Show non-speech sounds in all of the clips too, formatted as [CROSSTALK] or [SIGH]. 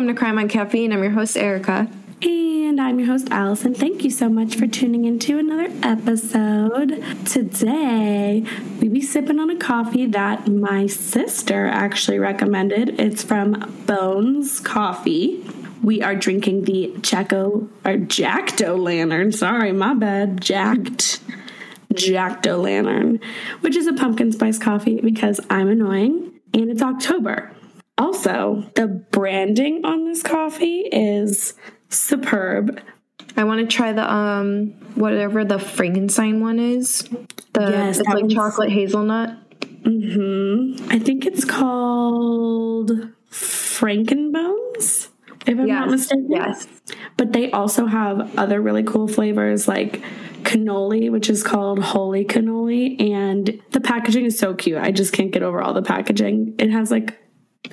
Welcome to Crime on Caffeine. I'm your host, Erica. And I'm your host, Allyson. Thank you so much for tuning into another episode. Today, we be sipping on a coffee that my sister actually recommended. It's from Bones Coffee. We are drinking the Jacko or Jackdo Lantern. Sorry, my bad. Jacked. Jackdo Lantern, which is a pumpkin spice coffee because I'm annoying and it's October. Also, the branding on this coffee is superb. I want to try the um whatever the Frankenstein one is. The Yes, it's like one's- chocolate hazelnut. Mm-hmm. I think it's called Frankenbones, if I'm not mistaken. Yes. But they also have other really cool flavors like cannoli, which is called holy cannoli. And the packaging is so cute. I just can't get over all the packaging. It has like,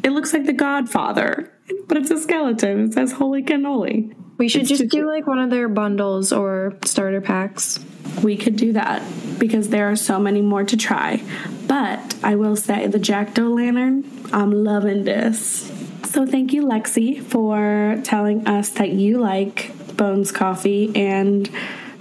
it looks like the Godfather, but it's a skeleton. It says holy cannoli. We should It's just do like one of their bundles or starter packs. We could do that because there are so many more to try. But I will say the Jackdo Lantern, I'm loving this. So thank you, Lexi, for telling us that you like Bones Coffee and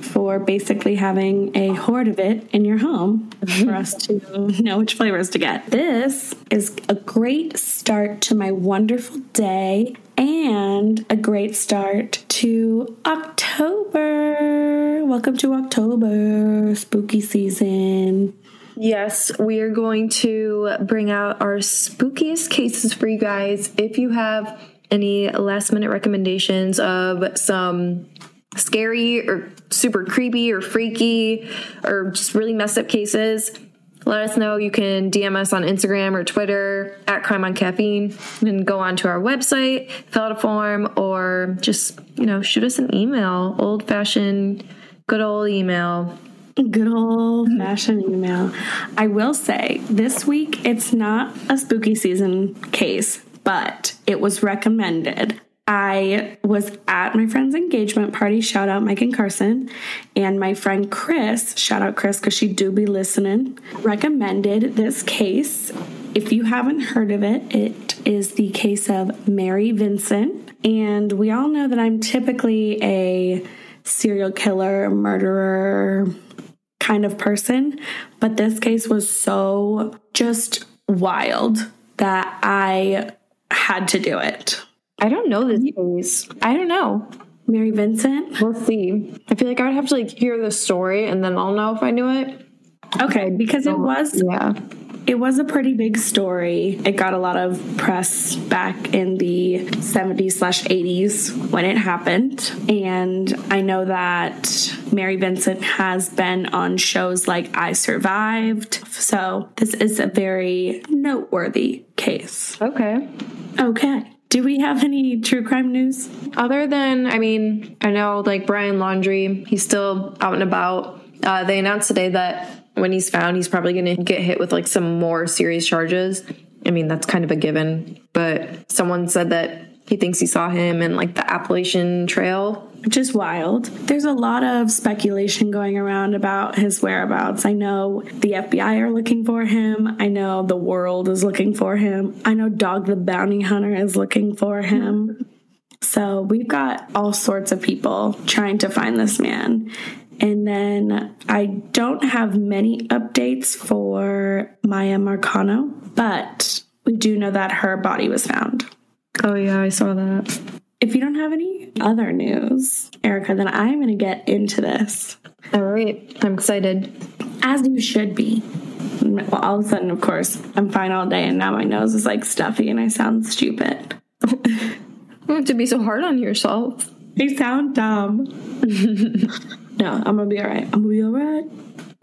for basically having a hoard of it in your home for us to [LAUGHS] know which flavors to get. This is a great start to my wonderful day and a great start to October. Welcome to October, spooky season. Yes, we are going to bring out our spookiest cases for you guys. If you have any last minute recommendations of some scary or super creepy or freaky or just really messed up cases, let us know. You can DM us on Instagram or Twitter at Crime on Caffeine and go on to our website, fill out a form, or just, you know, shoot us an email. Old fashioned, good old email. Good old fashioned email. I will say this week it's not a spooky season case, but it was recommended. I was at my friend's engagement party. Shout out Mike and Carson. And my friend Chris, shout out Chris because she do be listening, recommended this case. If you haven't heard of it, it is the case of Mary Vincent. And we all know that I'm typically a serial killer, murderer, kind of person. But this case was so just wild that I had to do it. I don't know this case. I don't know. Mary Vincent. We'll see. I feel like I would have to like hear the story and then I'll know if I knew it. Okay, because it was Yeah. it was a pretty big story. It got a lot of press back in the 70s slash 80s when it happened. And I know that Mary Vincent has been on shows like I Survived. So this is a very noteworthy case. Okay. Okay. Do we have any true crime news? Other than, I mean, I know like Brian Laundrie, he's still out and about. Uh, they announced today that when he's found, he's probably going to get hit with like some more serious charges. I mean, that's kind of a given. But someone said that he thinks he saw him in like the Appalachian Trail. Which is wild. There's a lot of speculation going around about his whereabouts. I know the FBI are looking for him. I know the world is looking for him. I know Dog the Bounty Hunter is looking for him. [LAUGHS] So we've got all sorts of people trying to find this man. And then I don't have many updates for Miya Marcano, but we do know that her body was found. Oh, yeah, I saw that. If you don't have any other news, Erica, then I'm going to get into this All right. I'm excited. as you should be. Well, all of a sudden, of course, I'm fine all day, and now my nose is like stuffy and I sound stupid. [LAUGHS] You don't have to be so hard on yourself. You sound dumb. [LAUGHS] no, I'm gonna be all right. I'm gonna be all right.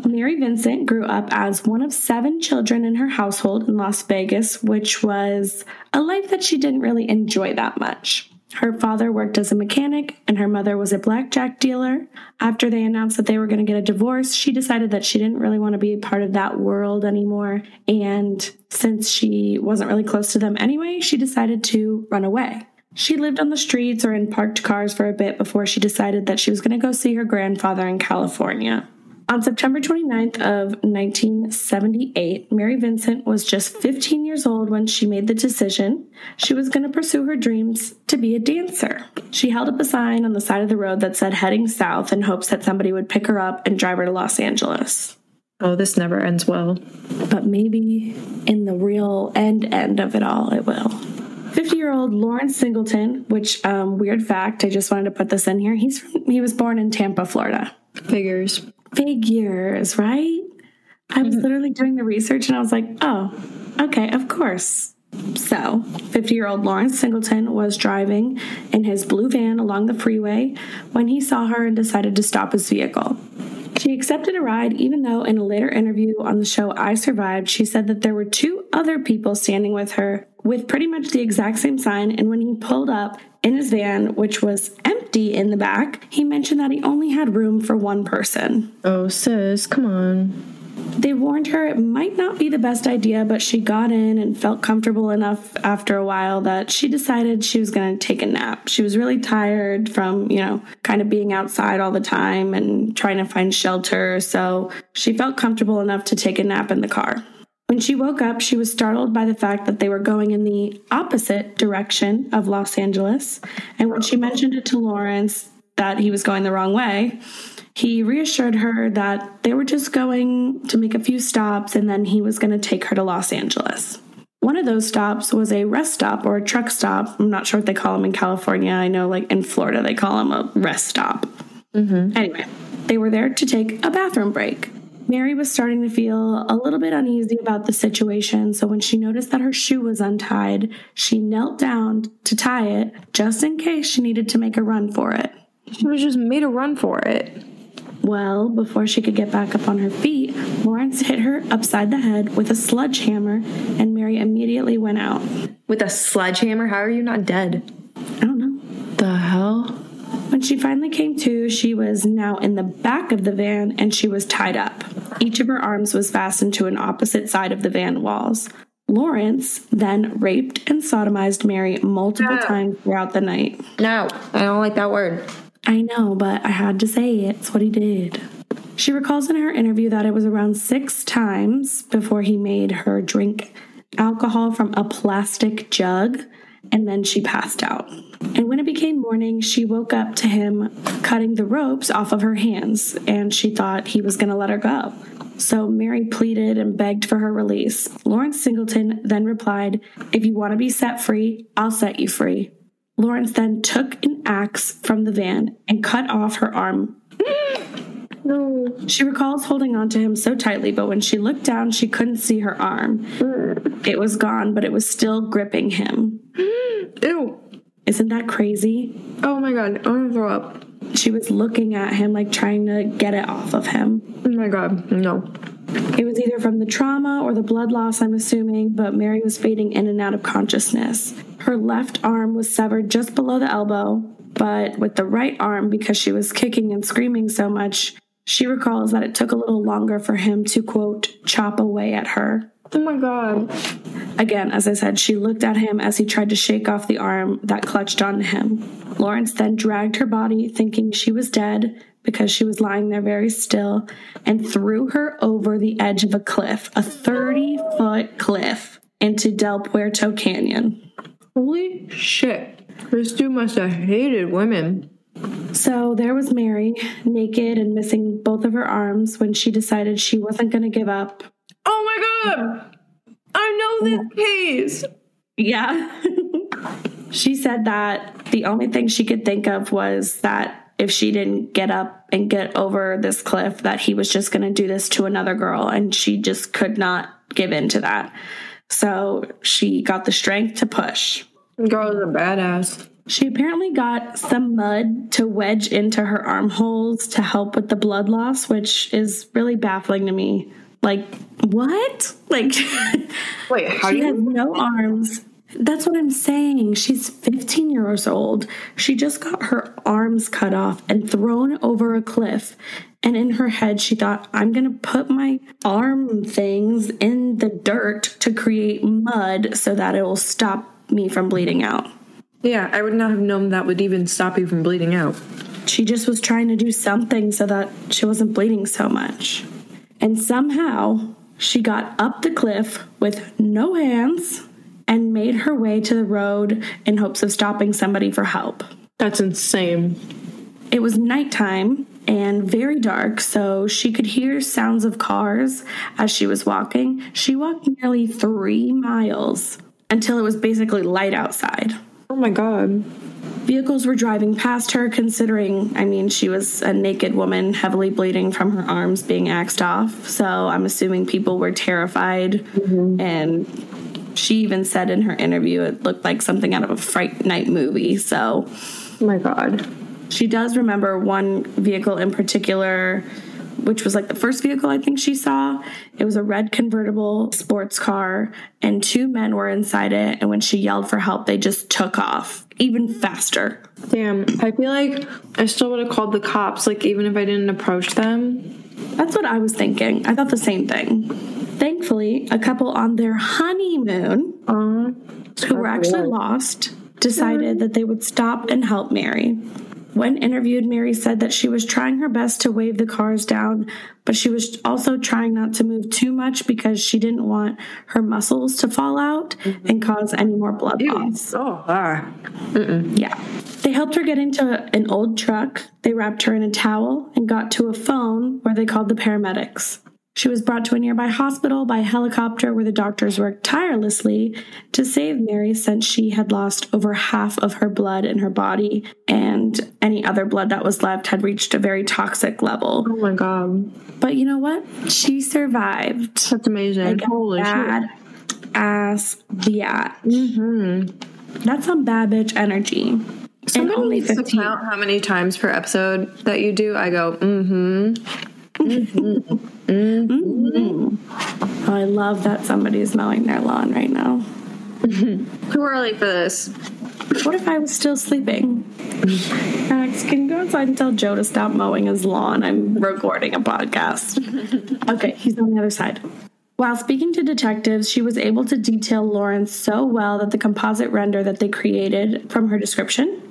Mary Vincent grew up as one of seven children in her household in Las Vegas, which was a life that she didn't really enjoy that much. Her father worked as a mechanic and her mother was a blackjack dealer. After they announced that they were going to get a divorce, she decided that she didn't really want to be part of that world anymore. And since she wasn't really close to them anyway, she decided to run away. She lived on the streets or in parked cars for a bit before she decided that she was going to go see her grandfather in California. On September 29th of 1978, Mary Vincent was just 15 years old when she made the decision she was going to pursue her dreams to be a dancer. She held up a sign on the side of the road that said heading south in hopes that somebody would pick her up and drive her to Los Angeles. Oh, this never ends well. But maybe in the real end end of it all, it will. 50 year old Lawrence Singleton, which, um, weird fact, I just wanted to put this in here. He's from, he was born in Tampa, Florida. Figures. Figures, right? I was mm-hmm. literally doing the research and I was like, oh, okay, of course. So, 50 year old Lawrence Singleton was driving in his blue van along the freeway when he saw her and decided to stop his vehicle. She accepted a ride, even though in a later interview on the show I Survived, she said that there were two other people standing with her with pretty much the exact same sign. And when he pulled up in his van, which was empty in the back, he mentioned that he only had room for one person. Oh, sis, come on. They warned her it might not be the best idea, but she got in and felt comfortable enough after a while that she decided she was going to take a nap. She was really tired from, you know, kind of being outside all the time and trying to find shelter. So she felt comfortable enough to take a nap in the car. When she woke up, she was startled by the fact that they were going in the opposite direction of Los Angeles. And when she mentioned it to Lawrence that he was going the wrong way, he reassured her that they were just going to make a few stops and then he was going to take her to Los Angeles. One of those stops was a rest stop or a truck stop. I'm not sure what they call them in California. I know, like in Florida, they call them a rest stop. Mm-hmm. Anyway, they were there to take a bathroom break. Mary was starting to feel a little bit uneasy about the situation, so when she noticed that her shoe was untied, she knelt down to tie it just in case she needed to make a run for it. She was just made a run for it. Well, before she could get back up on her feet, Lawrence hit her upside the head with a sledgehammer, and Mary immediately went out. With a sledgehammer? How are you not dead? I don't know. The hell? When she finally came to, she was now in the back of the van and she was tied up. Each of her arms was fastened to an opposite side of the van walls. Lawrence then raped and sodomized Mary multiple Ah. times throughout the night. No, I don't like that word. I know, but I had to say it. It's what he did. She recalls in her interview that it was around six times before he made her drink alcohol from a plastic jug and then she passed out. And when it became morning, she woke up to him cutting the ropes off of her hands and she thought he was going to let her go. So Mary pleaded and begged for her release. Lawrence Singleton then replied, If you want to be set free, I'll set you free. Lawrence then took an axe from the van and cut off her arm. No. She recalls holding on to him so tightly, but when she looked down, she couldn't see her arm. It was gone, but it was still gripping him. Ew. Isn't that crazy? Oh my god, I'm gonna throw up. She was looking at him, like trying to get it off of him. Oh my god, no. It was either from the trauma or the blood loss, I'm assuming, but Mary was fading in and out of consciousness. Her left arm was severed just below the elbow, but with the right arm, because she was kicking and screaming so much, she recalls that it took a little longer for him to, quote, chop away at her. Oh my god. Again, as I said, she looked at him as he tried to shake off the arm that clutched onto him. Lawrence then dragged her body, thinking she was dead because she was lying there very still, and threw her over the edge of a cliff, a 30 foot cliff, into Del Puerto Canyon. Holy shit. This dude must have hated women. So there was Mary, naked and missing both of her arms, when she decided she wasn't going to give up. Oh my god! I know this case! Yeah. [LAUGHS] she said that the only thing she could think of was that if she didn't get up and get over this cliff, that he was just going to do this to another girl, and she just could not give in to that. So she got the strength to push. Girl is a badass. She apparently got some mud to wedge into her armholes to help with the blood loss, which is really baffling to me. Like, what? Like, [LAUGHS] Wait, how she do has you. no arms. That's what I'm saying. She's 15 years old. She just got her arms cut off and thrown over a cliff. And in her head, she thought, I'm going to put my arm things in the dirt to create mud so that it will stop me from bleeding out. Yeah, I would not have known that would even stop you from bleeding out. She just was trying to do something so that she wasn't bleeding so much. And somehow she got up the cliff with no hands and made her way to the road in hopes of stopping somebody for help. That's insane. It was nighttime and very dark, so she could hear sounds of cars as she was walking. She walked nearly three miles until it was basically light outside. Oh my god. Vehicles were driving past her, considering, I mean, she was a naked woman, heavily bleeding from her arms being axed off. So I'm assuming people were terrified. Mm-hmm. And she even said in her interview it looked like something out of a Fright Night movie. So Oh my god. she does remember one vehicle in particular, which was like the first vehicle I think she saw. It was a red convertible sports car, and two men were inside it. And when she yelled for help, they just took off even faster. Damn. I feel like I still would have called the cops, like even if I didn't approach them. That's what I was thinking. I thought the same thing. Thankfully, a couple on their honeymoon, Uh, who were actually lost, decided that they would stop and help Mary. When interviewed, Mary said that she was trying her best to wave the cars down, but she was also trying not to move too much because she didn't want her muscles to fall out and cause any more blood loss. oh, ah. Yeah. They helped her get into an old truck. They wrapped her in a towel and got to a phone where they called the paramedics. She was brought to a nearby hospital by helicopter where the doctors worked tirelessly to save Mary since she had lost over half of her blood in her body and any other blood that was left had reached a very toxic level. Oh my god. But you know what? She survived. That's amazing. Like Holy shit. bad ass biatch. Mm-hmm. That's some bad bitch energy. Somebody only needs to count how many times per episode that you do. I go, mm-hmm. Oh, I love that somebody is mowing their lawn right now. Too early for this. What if I was still sleeping? Max, can you go outside and tell Joe to stop mowing his lawn? I'm recording a podcast. [LAUGHS] Okay, he's on the other side. While speaking to detectives, she was able to detail Lawrence so well that the composite render that they created from her description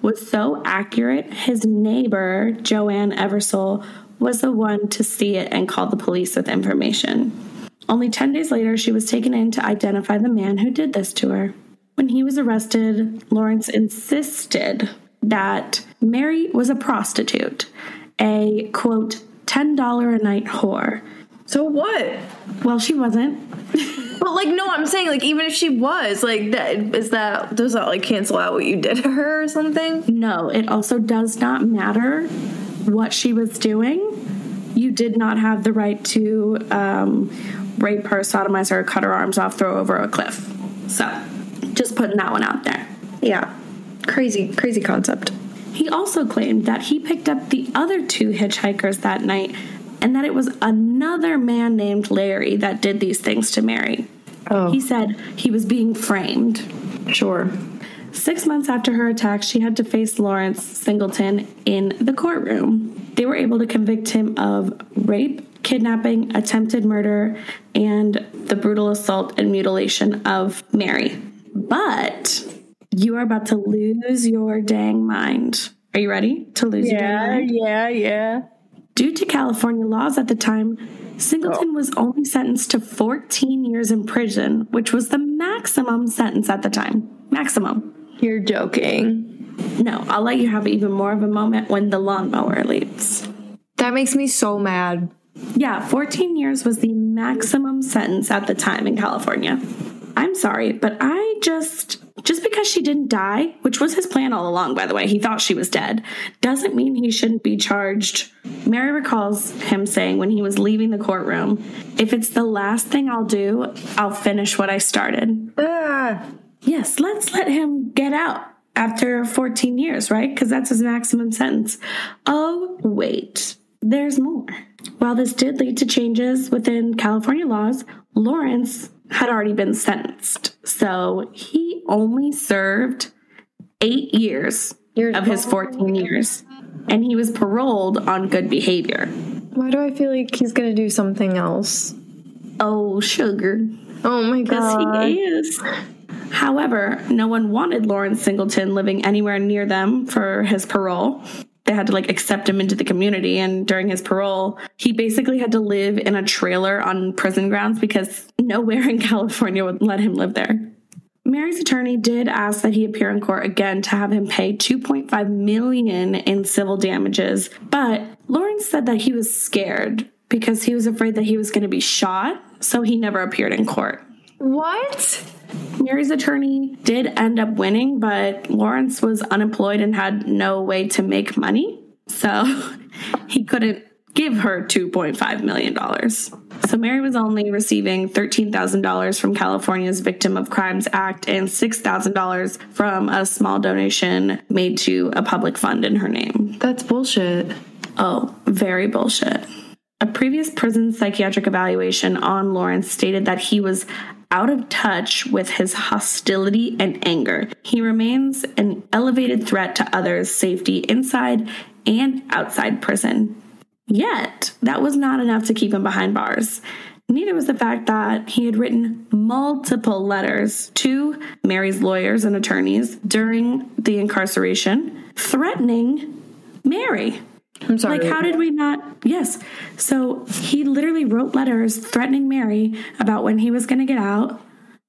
was so accurate. His neighbor, Joanne Eversole, was the one to see it and call the police with information. Only 10 days later, she was taken in to identify the man who did this to her. When he was arrested, Lawrence insisted that Mary was a prostitute, a quote, $10 a night whore. So what? Well, she wasn't. [LAUGHS] But like, no, I'm saying like, even if she was like, that is that does that like cancel out what you did to her or something? No, it also does not matter what she was doing. You did not have the right to um, rape her, sodomize her, cut her arms off, throw over a cliff. So, just putting that one out there. Yeah, crazy, crazy concept. He also claimed that he picked up the other two hitchhikers that night and that it was another man named Larry that did these things to Mary. Oh, He said he was being framed. sure. Six months after her attack, she had to face Lawrence Singleton in the courtroom. They were able to convict him of rape, kidnapping, attempted murder, and the brutal assault and mutilation of Mary. But you are about to lose your dang mind. Are you ready to lose your dang mind? yeah, yeah. Due to California laws at the time, Singleton oh. was only sentenced to 14 years in prison, which was the maximum sentence at the time. Maximum. You're joking. No, I'll let you have even more of a moment when the lawnmower leaves. That makes me so mad. Yeah, 14 years was the maximum sentence at the time in California. I'm sorry, but I just just because she didn't die, which was his plan all along by the way, he thought she was dead, doesn't mean he shouldn't be charged. Mary recalls him saying when he was leaving the courtroom, if it's the last thing I'll do, I'll finish what I started. Ah, Yes, let's let him get out after 14 years, right? Because that's his maximum sentence. Oh, wait, there's more. While this did lead to changes within California laws, Lawrence had already been sentenced. So he only served eight years You're- of his 14 years, and he was paroled on good behavior. why do I feel like he's gonna do something else? Oh, sugar. Oh my Yes, god. he is. However, no one wanted Lawrence Singleton living anywhere near them for his parole. they had to like accept him into the community. And during his parole, he basically had to live in a trailer on prison grounds because nowhere in [LAUGHS] California would let him live there. Mary's attorney did ask that he appear in court again to have him pay 2.5 million in civil damages, but Lawrence said that he was scared because he was afraid that he was going to be shot, so he never appeared in court. What? Mary's attorney did end up winning, but Lawrence was unemployed and had no way to make money. So [LAUGHS] he couldn't give her $2.5 million. So Mary was only receiving $13,000 from California's Victim of Crimes Act and $6,000 from a small donation made to a public fund in her name. That's bullshit. Oh, very bullshit. A previous prison psychiatric evaluation on Lawrence stated that he was out of touch with his hostility and anger. He remains an elevated threat to others' safety inside and outside prison. Yet, that was not enough to keep him behind bars. Neither was the fact that he had written multiple letters to Mary's lawyers and attorneys during the incarceration, threatening Mary. I'm sorry. Like, how did we not? Yes. So he literally wrote letters threatening Mary about when he was going to get out.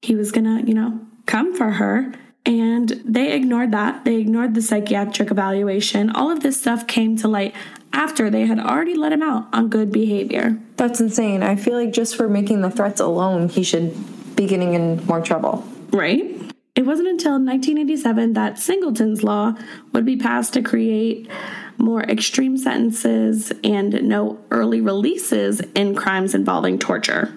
He was going to, you know, come for her. And they ignored that. They ignored the psychiatric evaluation. All of this stuff came to light after they had already let him out on good behavior. That's insane. I feel like just for making the threats alone, he should be getting in more trouble. Right? It wasn't until 1987 that Singleton's Law would be passed to create more extreme sentences and no early releases in crimes involving torture.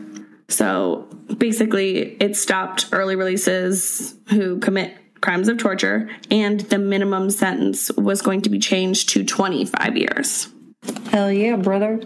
So basically, it stopped early releases who commit crimes of torture, and the minimum sentence was going to be changed to 25 years. Hell yeah, brother.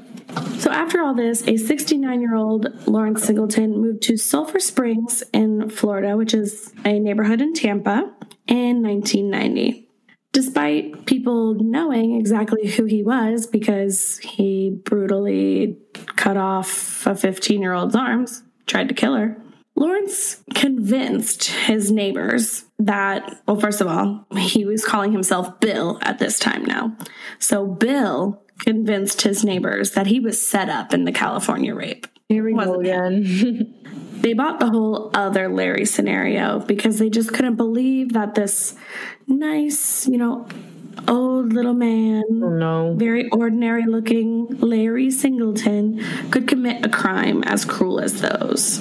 So, after all this, a 69 year old Lawrence Singleton moved to Sulphur Springs in Florida, which is a neighborhood in Tampa, in 1990. Despite people knowing exactly who he was because he brutally cut off a 15 year old's arms, tried to kill her, Lawrence convinced his neighbors that, well, first of all, he was calling himself Bill at this time now. So Bill convinced his neighbors that he was set up in the California rape. Here we go again. [LAUGHS] They bought the whole other Larry scenario because they just couldn't believe that this nice, you know, old little man, oh, no. very ordinary looking Larry Singleton could commit a crime as cruel as those.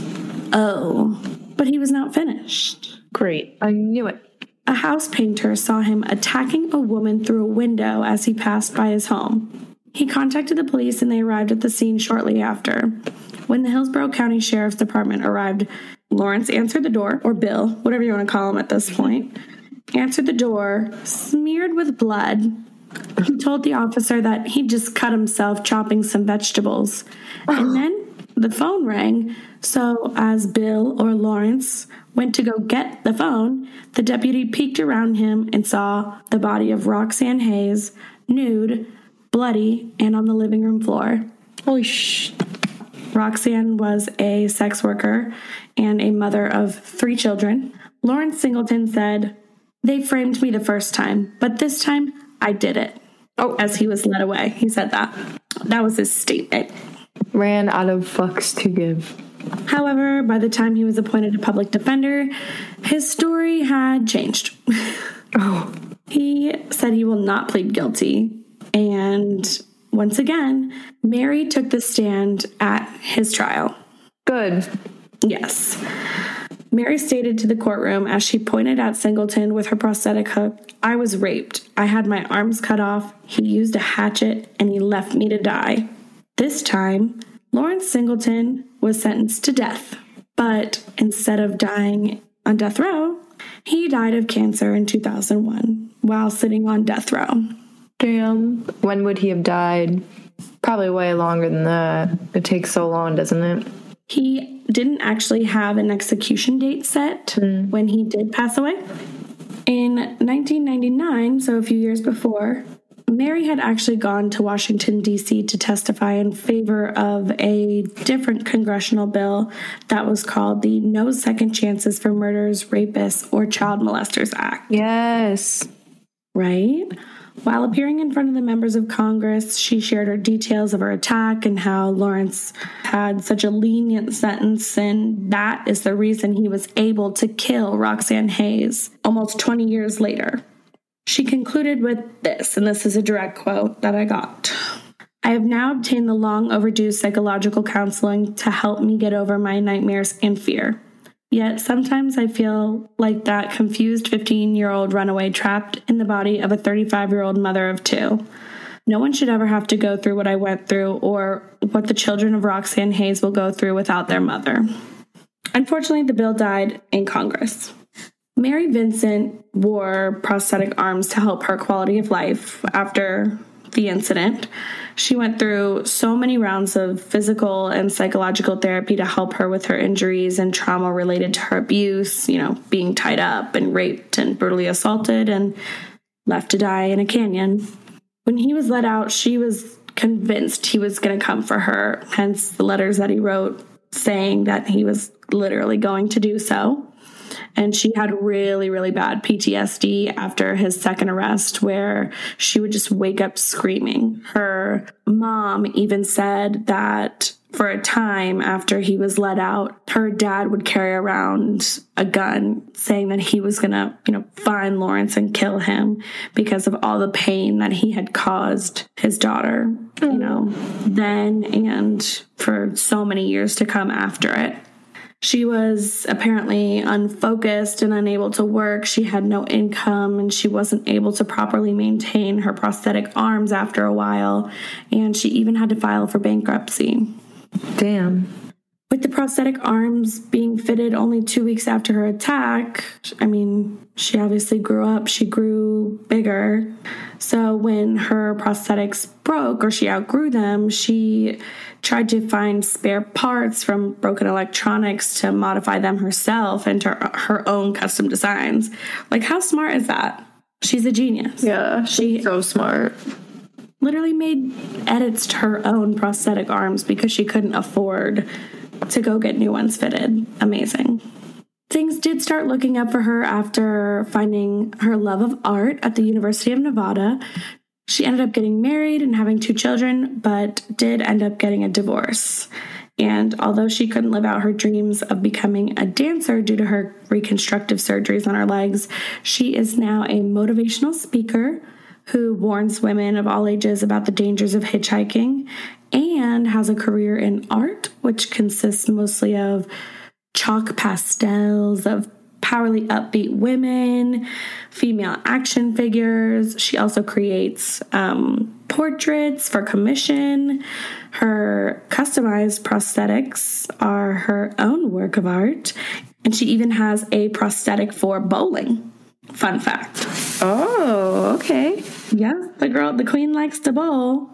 Oh, but he was not finished. Great. I knew it. A house painter saw him attacking a woman through a window as he passed by his home. He contacted the police and they arrived at the scene shortly after. When the Hillsborough County Sheriff's Department arrived, Lawrence answered the door, or Bill, whatever you want to call him at this point, answered the door, smeared with blood. He told the officer that he just cut himself chopping some vegetables. And [SIGHS] then the phone rang. So, as Bill or Lawrence went to go get the phone, the deputy peeked around him and saw the body of Roxanne Hayes, nude, bloody, and on the living room floor. Holy sh. Roxanne was a sex worker and a mother of three children. Lawrence Singleton said, They framed me the first time, but this time I did it. Oh. As he was led away, he said that. That was his statement. Ran out of fucks to give. However, by the time he was appointed a public defender, his story had changed. Oh. he said he will not plead guilty. And once again, Mary took the stand at his trial. Good. Yes. Mary stated to the courtroom as she pointed at Singleton with her prosthetic hook I was raped. I had my arms cut off. He used a hatchet and he left me to die. This time, Lawrence Singleton was sentenced to death. But instead of dying on death row, he died of cancer in 2001 while sitting on death row. Damn. When would he have died? Probably way longer than that. It takes so long, doesn't it? He didn't actually have an execution date set hmm. when he did pass away. In 1999, so a few years before, Mary had actually gone to Washington, D.C. to testify in favor of a different congressional bill that was called the No Second Chances for Murderers, Rapists, or Child Molesters Act, Yes. right? While appearing in front of the members of Congress, she shared her details of her attack and how Lawrence had such a lenient sentence, and that is the reason he was able to kill Roxanne Hayes almost 20 years later. She concluded with this, and this is a direct quote that I got. I have now obtained the long overdue psychological counseling to help me get over my nightmares and fear. Yet sometimes I feel like that confused 15 year old runaway trapped in the body of a 35 year old mother of two. No one should ever have to go through what I went through or what the children of Roxanne Hayes will go through without their mother. Unfortunately, the bill died in Congress. Mary Vincent wore prosthetic arms to help her quality of life after the incident. She went through so many rounds of physical and psychological therapy to help her with her injuries and trauma related to her abuse, you know, being tied up and raped and brutally assaulted and left to die in a canyon. When he was let out, she was convinced he was going to come for her, hence the letters that he wrote saying that he was literally going to do so and she had really really bad PTSD after his second arrest where she would just wake up screaming. Her mom even said that for a time after he was let out, her dad would carry around a gun saying that he was going to, you know, find Lawrence and kill him because of all the pain that he had caused his daughter, you hmm. know, then and for so many years to come after it. She was apparently unfocused and unable to work. She had no income and she wasn't able to properly maintain her prosthetic arms after a while. And she even had to file for bankruptcy. Damn. With the prosthetic arms being fitted only two weeks after her attack, I mean, she obviously grew up, she grew bigger. So when her prosthetics broke or she outgrew them, she tried to find spare parts from broken electronics to modify them herself into her own custom designs. Like, how smart is that? She's a genius. Yeah, she's so smart. Literally made edits to her own prosthetic arms because she couldn't afford to go get new ones fitted. Amazing. Things did start looking up for her after finding her love of art at the University of Nevada. She ended up getting married and having two children, but did end up getting a divorce. And although she couldn't live out her dreams of becoming a dancer due to her reconstructive surgeries on her legs, she is now a motivational speaker who warns women of all ages about the dangers of hitchhiking and has a career in art, which consists mostly of chalk pastels, of powerly upbeat women, female action figures. She also creates um, portraits for commission. Her customized prosthetics are her own work of art. And she even has a prosthetic for bowling. Fun fact. Oh, okay. Yeah, the girl, the queen likes to bowl.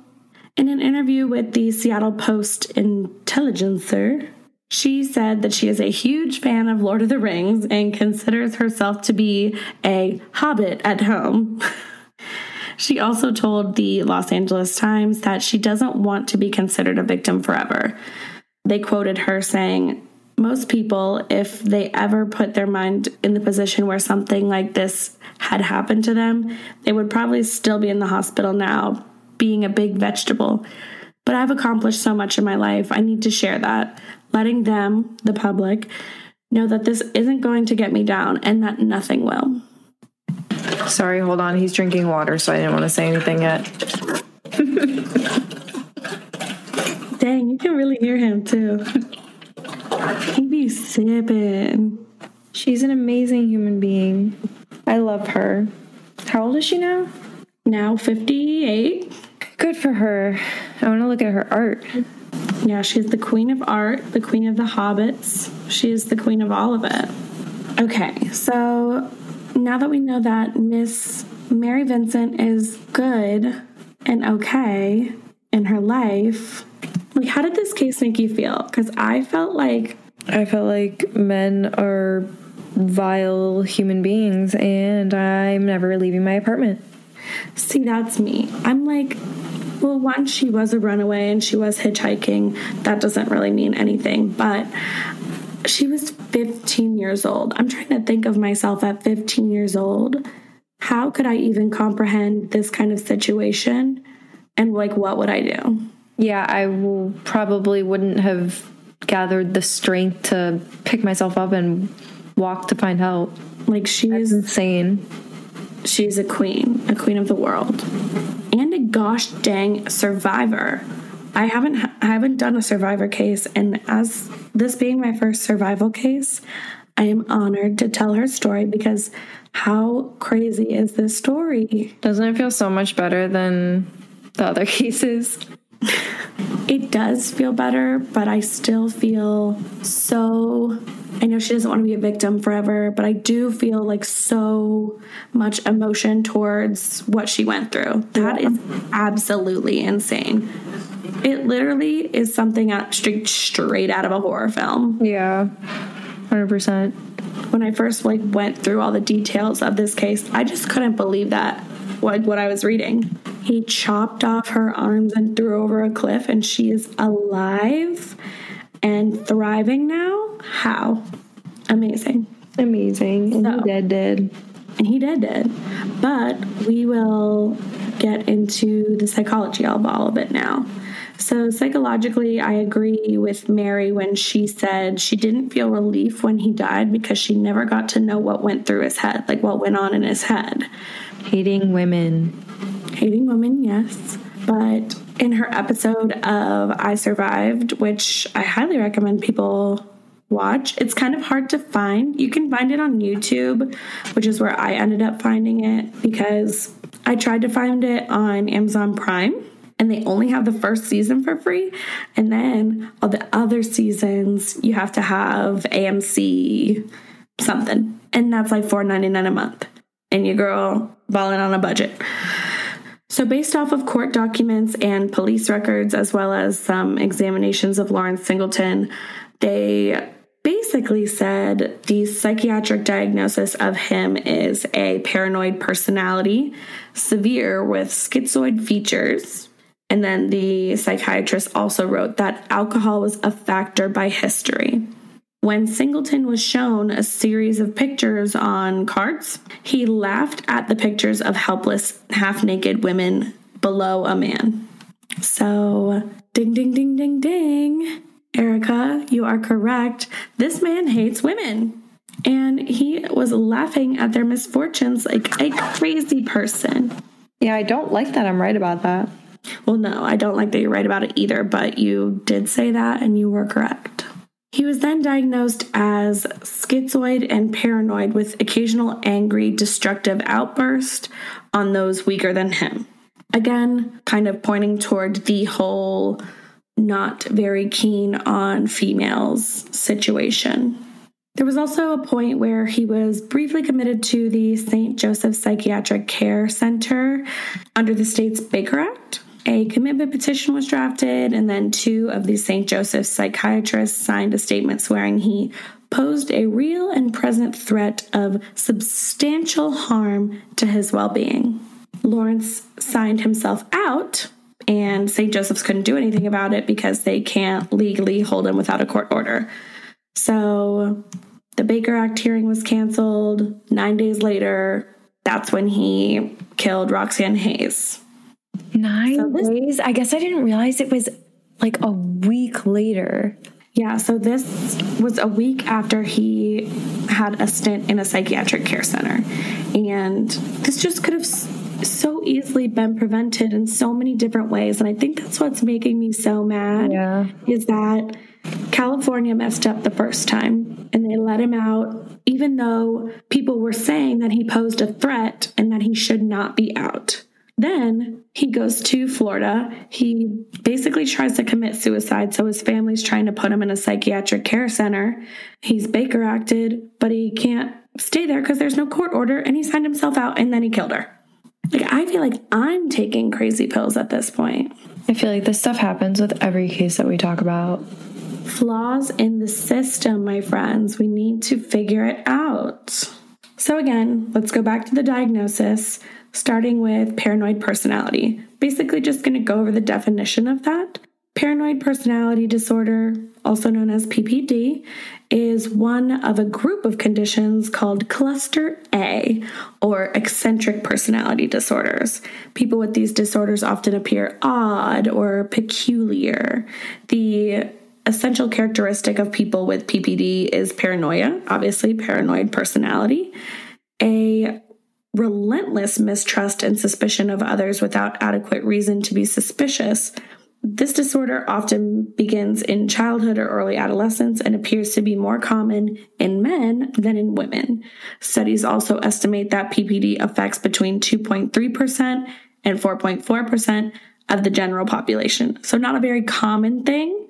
In an interview with the Seattle Post Intelligencer, she said that she is a huge fan of Lord of the Rings and considers herself to be a hobbit at home. [LAUGHS] she also told the Los Angeles Times that she doesn't want to be considered a victim forever. They quoted her saying, Most people, if they ever put their mind in the position where something like this had happened to them, they would probably still be in the hospital now, being a big vegetable. But I've accomplished so much in my life. I need to share that letting them, the public, know that this isn't going to get me down and that nothing will. Sorry, hold on. He's drinking water, so I didn't want to say anything yet. [LAUGHS] Dang, you can really hear him too. He be sipping. She's an amazing human being. I love her. How old is she now? Now 58. Good for her. I want to look at her art. Yeah, she's the queen of art, the queen of the hobbits. She is the queen of all of it. Okay, so now that we know that Miss Mary Vincent is good and okay in her life, like how did this case make you feel? Because I felt like I felt like men are vile human beings and I'm never leaving my apartment. See, that's me. I'm like, well, once she was a runaway and she was hitchhiking. That doesn't really mean anything, but she was 15 years old. I'm trying to think of myself at 15 years old how could I even comprehend this kind of situation? And like, what would I do? Yeah, I will probably wouldn't have gathered the strength to pick myself up and walk to find help. Like, she That's is insane. She's a queen, a queen of the world, and a gosh dang survivor. I haven't I haven't done a survivor case, and as this being my first survival case, I am honored to tell her story because how crazy is this story? Doesn't it feel so much better than the other [LAUGHS] cases? [LAUGHS] It does feel better, but I still feel so. I know she doesn't want to be a victim forever, but I do feel like so much emotion towards what she went through. That is absolutely insane. It literally is something out straight, straight out of a horror film. Yeah, hundred percent. When I first like went through all the details of this case, I just couldn't believe that what what I was reading. He chopped off her arms and threw over a cliff, and she is alive and thriving now. How amazing! Amazing. And So- he dead did. And he did it. But we will get into the psychology of all of it now. So, psychologically, I agree with Mary when she said she didn't feel relief when he died because she never got to know what went through his head, like what went on in his head. Hating women. Hating women, yes. But in her episode of I Survived, which I highly recommend people watch, it's kind of hard to find. You can find it on YouTube, which is where I ended up finding it because I tried to find it on Amazon Prime and they only have the first season for free. And then all the other seasons, you have to have AMC something. And that's like $4.99 a month. And your girl balling on a budget. So, based off of court documents and police records, as well as some examinations of Lawrence Singleton, they basically said the psychiatric diagnosis of him is a paranoid personality, severe with schizoid features. And then the psychiatrist also wrote that alcohol was a factor by history. When Singleton was shown a series of pictures on cards, he laughed at the pictures of helpless, half naked women below a man. So, ding, ding, ding, ding, ding. Erica, you are correct. This man hates women. And he was laughing at their misfortunes like a crazy person. Yeah, I don't like that I'm right about that. Well, no, I don't like that you're right about it either, but you did say that and you were correct. He was then diagnosed as schizoid and paranoid with occasional angry, destructive outbursts on those weaker than him. Again, kind of pointing toward the whole not very keen on females situation. There was also a point where he was briefly committed to the St. Joseph Psychiatric Care Center under the state's Baker Act. A commitment petition was drafted, and then two of the St. Joseph psychiatrists signed a statement swearing he posed a real and present threat of substantial harm to his well being. Lawrence signed himself out, and St. Joseph's couldn't do anything about it because they can't legally hold him without a court order. So the Baker Act hearing was canceled. Nine days later, that's when he killed Roxanne Hayes. Nine So this- days? I guess I didn't realize it was like a week later. Yeah, so this was a week after he had a stint in a psychiatric care center. And this just could have so easily been prevented in so many different ways. And I think that's what's making me so mad Yeah. is that California messed up the first time and they let him out, even though people were saying that he posed a threat and that he should not be out. Then he goes to Florida. He basically tries to commit suicide, so his family's trying to put him in a psychiatric care center. He's Baker acted, but he can't stay there because there's no court order, and he signed himself out and then he killed her. Like, I feel like I'm taking crazy pills at this point. I feel like this stuff happens with every case that we talk about. flaws in the system, my friends. We need to figure it out. So, again, let's go back to the diagnosis, starting with paranoid personality. Basically, just going to go over the definition of that. Paranoid personality disorder, also known as PPD, is one of a group of conditions called cluster A or eccentric personality disorders. People with these disorders often appear odd or peculiar. The essential characteristic of people with PPD is paranoia, obviously, paranoid personality, a relentless mistrust and suspicion of others without adequate reason to be suspicious. This disorder often begins in childhood or early adolescence and appears to be more common in men than in women. Studies also estimate that PPD affects between 2.3% and 4.4% of the general population. So, not a very common thing,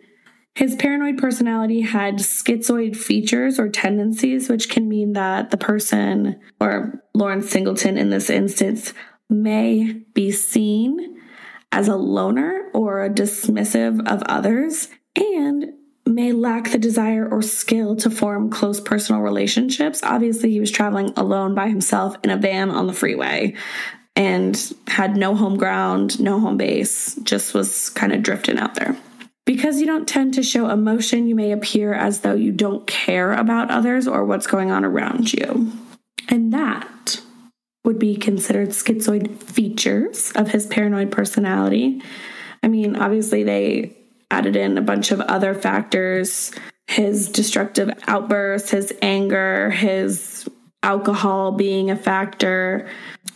his paranoid personality had schizoid features or tendencies, which can mean that the person, or Lawrence Singleton in this instance, may be seen as a loner or dismissive of others and may lack the desire or skill to form close personal relationships. Obviously, he was traveling alone by himself in a van on the freeway and had no home ground, no home base, just was kind of drifting out there. Because you don't tend to show emotion, you may appear as though you don't care about others or what's going on around you. And that would be considered schizoid features of his paranoid personality. I mean, obviously, they added in a bunch of other factors his destructive outbursts, his anger, his alcohol being a factor,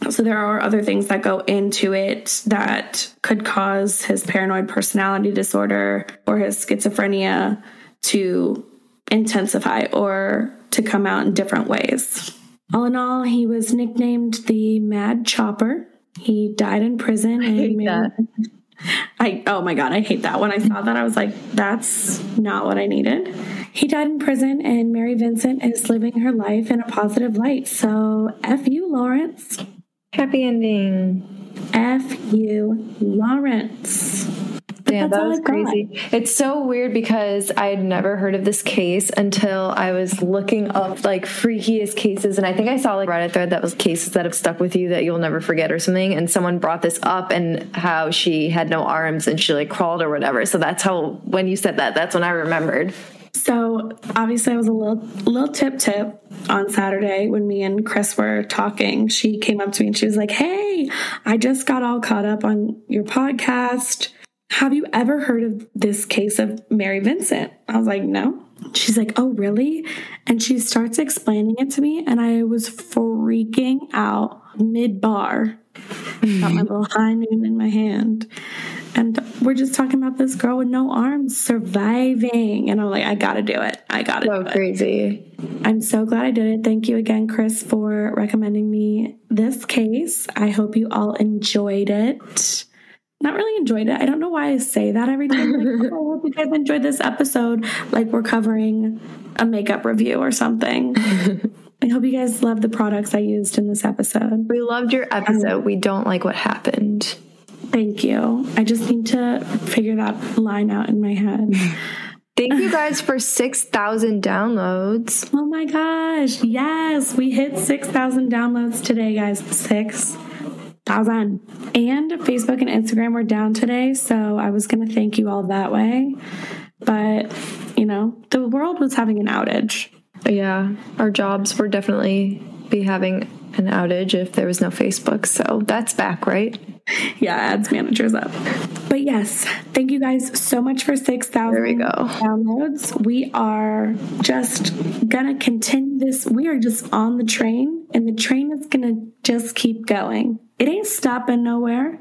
so there are other things that go into it that could cause his paranoid personality disorder or his schizophrenia to intensify or to come out in different ways. All in all, he was nicknamed the Mad Chopper. He died in prison. I hate and that. I oh my god, I hate that. When I saw that, I was like, that's not what I needed. He died in prison, and Mary Vincent is living her life in a positive light. So, F you, Lawrence. Happy ending. F. U. Lawrence. Damn, that was I've got. crazy. It's so weird because I had never heard of this case until I was looking up like freakiest cases. And I think I saw like Reddit thread that was cases that have stuck with you that you'll never forget or something. And someone brought this up and how she had no arms and she like crawled or whatever. So that's how, when you said that, that's when I remembered. So obviously, I was a little little tip tip on Saturday when me and Chris were talking. She came up to me and she was like, "Hey, I just got all caught up on your podcast. Have you ever heard of this case of Mary Vincent?" I was like, "No." She's like, "Oh, really?" And she starts explaining it to me, and I was freaking out mid bar. Got my [LAUGHS] little high noon in my hand. And we're just talking about this girl with no arms surviving. And I'm like, I gotta do it. I gotta So do it. crazy. I'm so glad I did it. Thank you again, Chris, for recommending me this case. I hope you all enjoyed it. Not really enjoyed it. I don't know why I say that every time. Like, [LAUGHS] oh, I hope you guys enjoyed this episode. Like we're covering a makeup review or something. [LAUGHS] I hope you guys love the products I used in this episode. We loved your episode. Um, we don't like what happened. Thank you. I just need to figure that line out in my head. [LAUGHS] Thank you guys for 6,000 downloads. Oh my gosh. Yes, we hit 6,000 downloads today, guys. 6,000. And Facebook and Instagram were down today. So I was going to thank you all that way. But, you know, the world was having an outage. Yeah, our jobs would definitely be having an outage if there was no Facebook. So that's back, right? [LAUGHS] Yeah, ads managers up. But yes, thank you guys so much for 6,000 There we go. downloads. We are just gonna continue this. We are just on the train, and the train is gonna just keep going. It ain't stopping nowhere.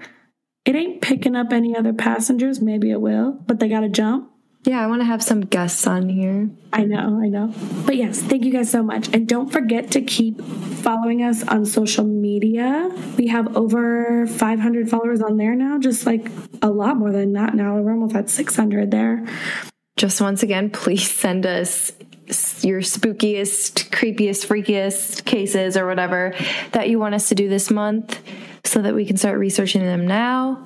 It ain't picking up any other passengers. Maybe it will, but they gotta jump. Yeah, I want to have some guests on here. I know, I know. But yes, thank you guys so much. And don't forget to keep following us on social media. We have over 500 followers on there now, just like a lot more than that now. We're almost at 600 there. Just once again, please send us your spookiest, creepiest, freakiest cases or whatever that you want us to do this month so that we can start researching them now.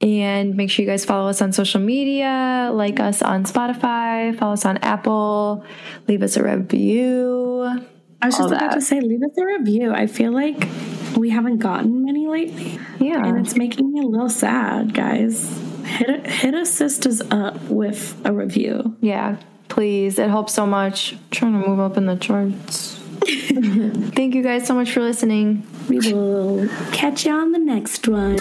And make sure you guys follow us on social media, like us on Spotify, follow us on Apple, leave us a review. I was just about that. to say, leave us a review. I feel like we haven't gotten many lately. Yeah. And it's making me a little sad, guys. hit hit us sisters up with a review. Yeah, please. It helps so much. I'm trying to move up in the charts. [LAUGHS] Thank you guys so much for listening. We will catch you on the next one.